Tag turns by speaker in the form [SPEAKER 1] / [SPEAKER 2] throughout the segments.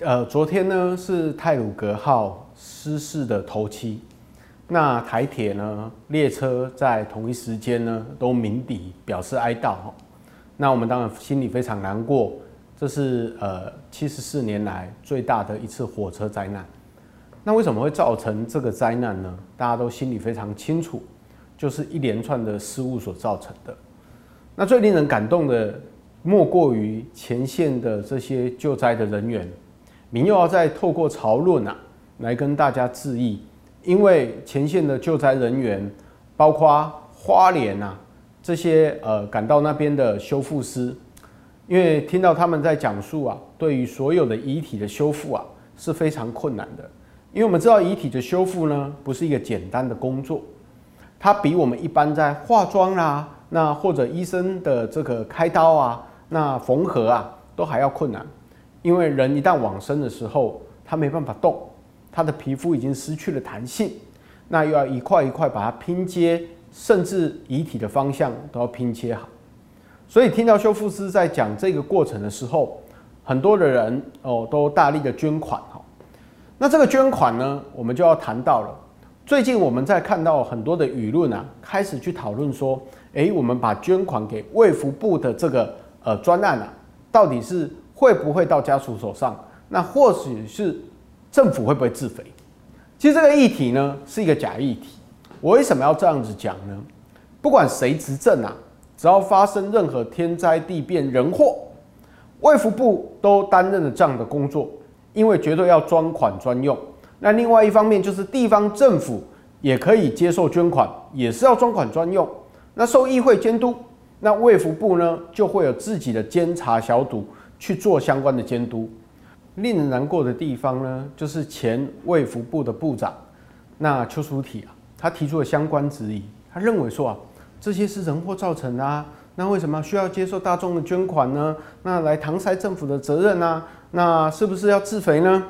[SPEAKER 1] 呃，昨天呢是泰鲁阁号失事的头七，那台铁呢列车在同一时间呢都鸣笛表示哀悼。那我们当然心里非常难过，这是呃七十四年来最大的一次火车灾难。那为什么会造成这个灾难呢？大家都心里非常清楚，就是一连串的失误所造成的。那最令人感动的，莫过于前线的这些救灾的人员。民又要再透过潮论啊，来跟大家致意，因为前线的救灾人员，包括花莲啊这些呃赶到那边的修复师，因为听到他们在讲述啊，对于所有的遗体的修复啊是非常困难的，因为我们知道遗体的修复呢不是一个简单的工作，它比我们一般在化妆啦，那或者医生的这个开刀啊，那缝合啊都还要困难。因为人一旦往生的时候，他没办法动，他的皮肤已经失去了弹性，那又要一块一块把它拼接，甚至遗体的方向都要拼接好。所以听到修复师在讲这个过程的时候，很多的人哦都大力的捐款哈。那这个捐款呢，我们就要谈到了。最近我们在看到很多的舆论啊，开始去讨论说，诶，我们把捐款给卫福部的这个呃专案啊，到底是？会不会到家属手上？那或许是政府会不会自肥？其实这个议题呢是一个假议题。我为什么要这样子讲呢？不管谁执政啊，只要发生任何天灾地变人祸，卫福部都担任了这样的工作，因为绝对要专款专用。那另外一方面就是地方政府也可以接受捐款，也是要专款专用。那受议会监督，那卫福部呢就会有自己的监察小组。去做相关的监督。令人难过的地方呢，就是前卫福部的部长那邱淑媞啊，他提出了相关质疑。他认为说啊，这些是人祸造成的啊，那为什么需要接受大众的捐款呢？那来搪塞政府的责任啊？那是不是要自肥呢？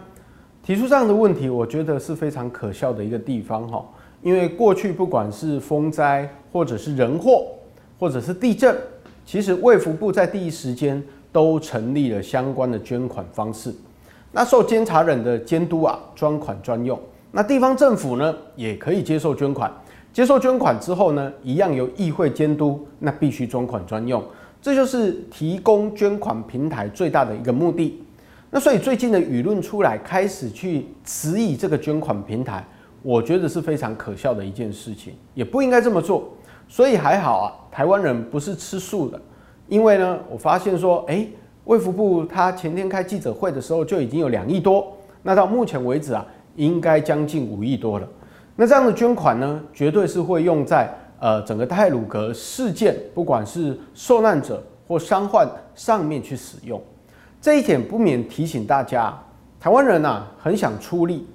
[SPEAKER 1] 提出这样的问题，我觉得是非常可笑的一个地方哈。因为过去不管是风灾，或者是人祸，或者是地震，其实卫福部在第一时间。都成立了相关的捐款方式，那受监察人的监督啊，专款专用。那地方政府呢，也可以接受捐款，接受捐款之后呢，一样由议会监督，那必须专款专用。这就是提供捐款平台最大的一个目的。那所以最近的舆论出来，开始去质疑这个捐款平台，我觉得是非常可笑的一件事情，也不应该这么做。所以还好啊，台湾人不是吃素的。因为呢，我发现说，哎，卫福部他前天开记者会的时候就已经有两亿多，那到目前为止啊，应该将近五亿多了。那这样的捐款呢，绝对是会用在呃整个太鲁阁事件，不管是受难者或伤患上面去使用。这一点不免提醒大家，台湾人呐很想出力，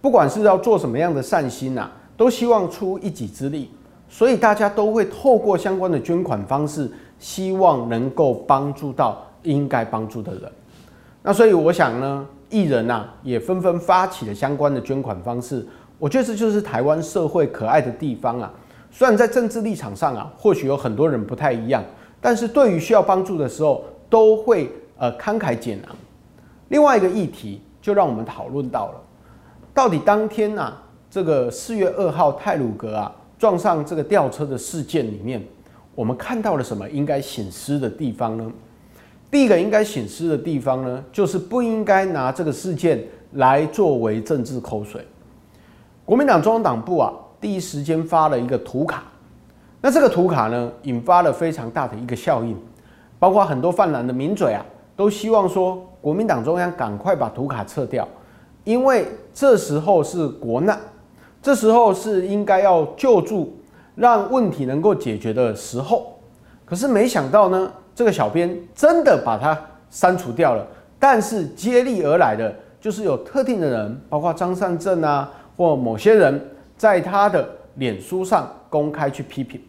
[SPEAKER 1] 不管是要做什么样的善心呐，都希望出一己之力，所以大家都会透过相关的捐款方式。希望能够帮助到应该帮助的人，那所以我想呢，艺人呐也纷纷发起了相关的捐款方式。我觉得这就是台湾社会可爱的地方啊。虽然在政治立场上啊，或许有很多人不太一样，但是对于需要帮助的时候，都会呃慷慨解囊。另外一个议题就让我们讨论到了，到底当天啊这个四月二号泰鲁阁啊撞上这个吊车的事件里面。我们看到了什么应该省思的地方呢？第一个应该省思的地方呢，就是不应该拿这个事件来作为政治口水。国民党中央党部啊，第一时间发了一个图卡，那这个图卡呢，引发了非常大的一个效应，包括很多泛蓝的名嘴啊，都希望说国民党中央赶快把图卡撤掉，因为这时候是国难，这时候是应该要救助。让问题能够解决的时候，可是没想到呢，这个小编真的把它删除掉了。但是接力而来的就是有特定的人，包括张善政啊，或某些人在他的脸书上公开去批评。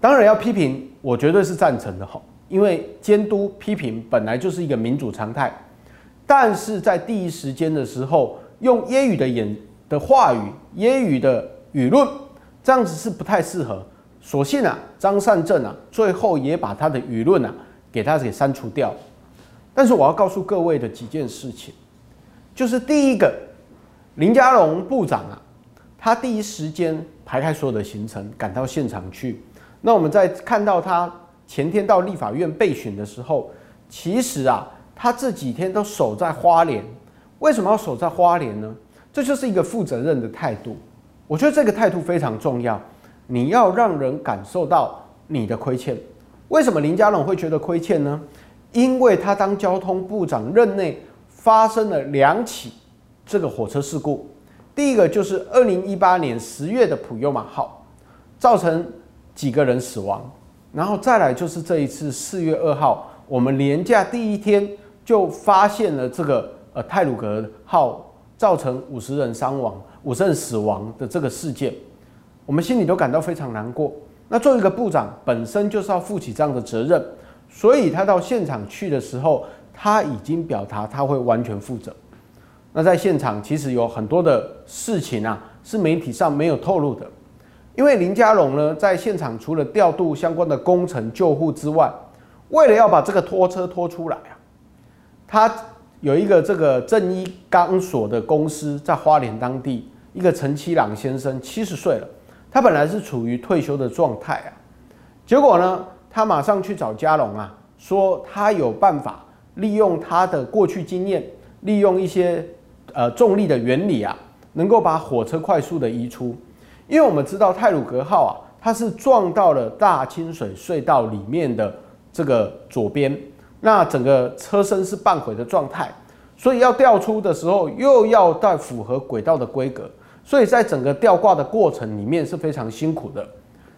[SPEAKER 1] 当然要批评，我绝对是赞成的哈，因为监督批评本来就是一个民主常态。但是在第一时间的时候，用揶揄的言的话语，揶揄的舆论。这样子是不太适合，所幸啊，张善政啊，最后也把他的舆论啊，给他给删除掉。但是我要告诉各位的几件事情，就是第一个，林佳龙部长啊，他第一时间排开所有的行程，赶到现场去。那我们在看到他前天到立法院备询的时候，其实啊，他这几天都守在花莲。为什么要守在花莲呢？这就是一个负责任的态度。我觉得这个态度非常重要。你要让人感受到你的亏欠。为什么林佳龙会觉得亏欠呢？因为他当交通部长任内发生了两起这个火车事故。第一个就是二零一八年十月的普悠玛号，造成几个人死亡。然后再来就是这一次四月二号，我们连假第一天就发现了这个呃泰鲁阁号造成五十人伤亡、五十人死亡的这个事件。我们心里都感到非常难过。那作为一个部长，本身就是要负起这样的责任，所以他到现场去的时候，他已经表达他会完全负责。那在现场其实有很多的事情啊，是媒体上没有透露的。因为林佳龙呢，在现场除了调度相关的工程救护之外，为了要把这个拖车拖出来啊，他有一个这个正一钢索的公司在花莲当地，一个陈七朗先生，七十岁了。他本来是处于退休的状态啊，结果呢，他马上去找佳龙啊，说他有办法利用他的过去经验，利用一些呃重力的原理啊，能够把火车快速的移出。因为我们知道泰鲁格号啊，它是撞到了大清水隧道里面的这个左边，那整个车身是半毁的状态，所以要调出的时候又要再符合轨道的规格。所以在整个吊挂的过程里面是非常辛苦的。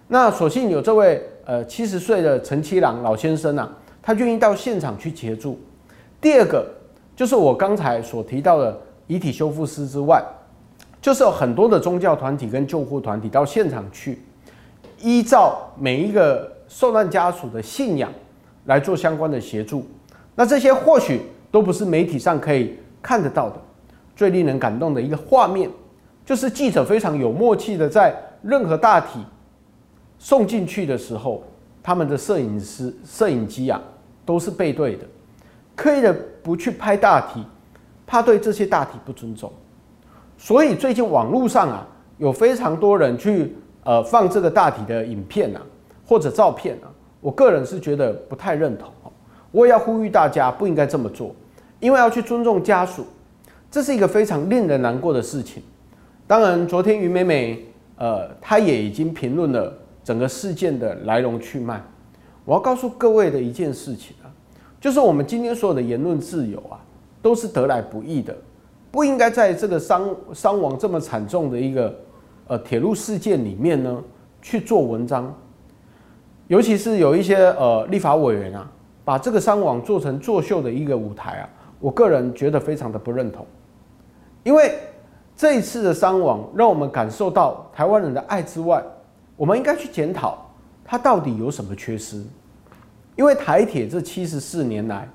[SPEAKER 1] 那所幸有这位呃七十岁的陈七郎老先生啊，他愿意到现场去协助。第二个就是我刚才所提到的遗体修复师之外，就是有很多的宗教团体跟救护团体到现场去，依照每一个受难家属的信仰来做相关的协助。那这些或许都不是媒体上可以看得到的。最令人感动的一个画面。就是记者非常有默契的，在任何大体送进去的时候，他们的摄影师、摄影机啊，都是背对的，刻意的不去拍大体，怕对这些大体不尊重。所以最近网络上啊，有非常多人去呃放这个大体的影片啊，或者照片啊，我个人是觉得不太认同。我也要呼吁大家不应该这么做，因为要去尊重家属，这是一个非常令人难过的事情。当然，昨天于美美，呃，她也已经评论了整个事件的来龙去脉。我要告诉各位的一件事情啊，就是我们今天所有的言论自由啊，都是得来不易的，不应该在这个伤伤亡这么惨重的一个呃铁路事件里面呢去做文章。尤其是有一些呃立法委员啊，把这个伤亡做成作秀的一个舞台啊，我个人觉得非常的不认同，因为。这一次的伤亡，让我们感受到台湾人的爱之外，我们应该去检讨它到底有什么缺失。因为台铁这七十四年来，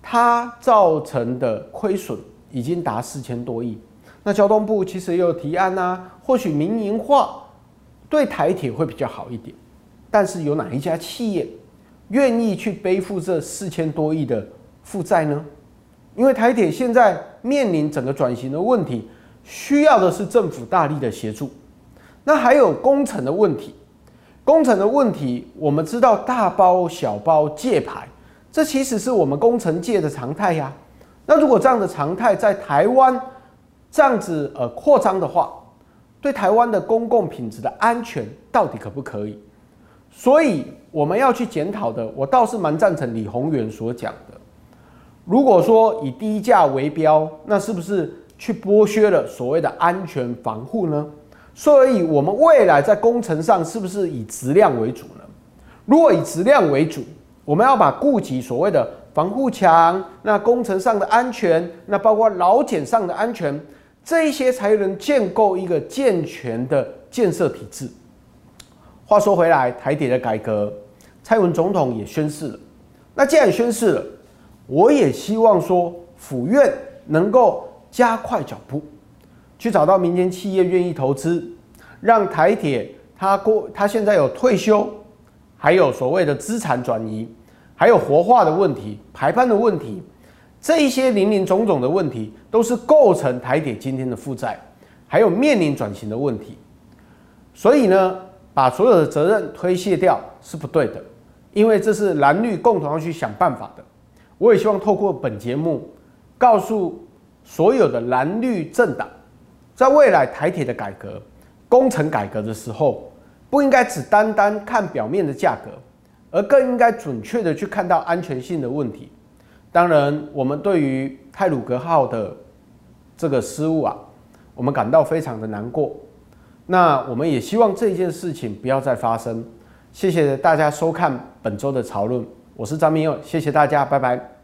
[SPEAKER 1] 它造成的亏损已经达四千多亿。那交通部其实也有提案啊，或许民营化对台铁会比较好一点。但是有哪一家企业愿意去背负这四千多亿的负债呢？因为台铁现在面临整个转型的问题，需要的是政府大力的协助。那还有工程的问题，工程的问题，我们知道大包小包借牌，这其实是我们工程界的常态呀。那如果这样的常态在台湾这样子呃扩张的话，对台湾的公共品质的安全到底可不可以？所以我们要去检讨的，我倒是蛮赞成李宏源所讲的。如果说以低价为标，那是不是去剥削了所谓的安全防护呢？所以，我们未来在工程上是不是以质量为主呢？如果以质量为主，我们要把顾及所谓的防护墙，那工程上的安全，那包括劳检上的安全，这一些才能建构一个健全的建设体制。话说回来，台铁的改革，蔡文总统也宣誓了。那既然宣誓了，我也希望说，府院能够加快脚步，去找到民间企业愿意投资，让台铁它过它现在有退休，还有所谓的资产转移，还有活化的问题、排班的问题，这一些林林总总的问题，都是构成台铁今天的负债，还有面临转型的问题。所以呢，把所有的责任推卸掉是不对的，因为这是蓝绿共同要去想办法的。我也希望透过本节目，告诉所有的蓝绿政党，在未来台铁的改革、工程改革的时候，不应该只单单看表面的价格，而更应该准确的去看到安全性的问题。当然，我们对于泰鲁格号的这个失误啊，我们感到非常的难过。那我们也希望这件事情不要再发生。谢谢大家收看本周的潮论，我是张明佑，谢谢大家，拜拜。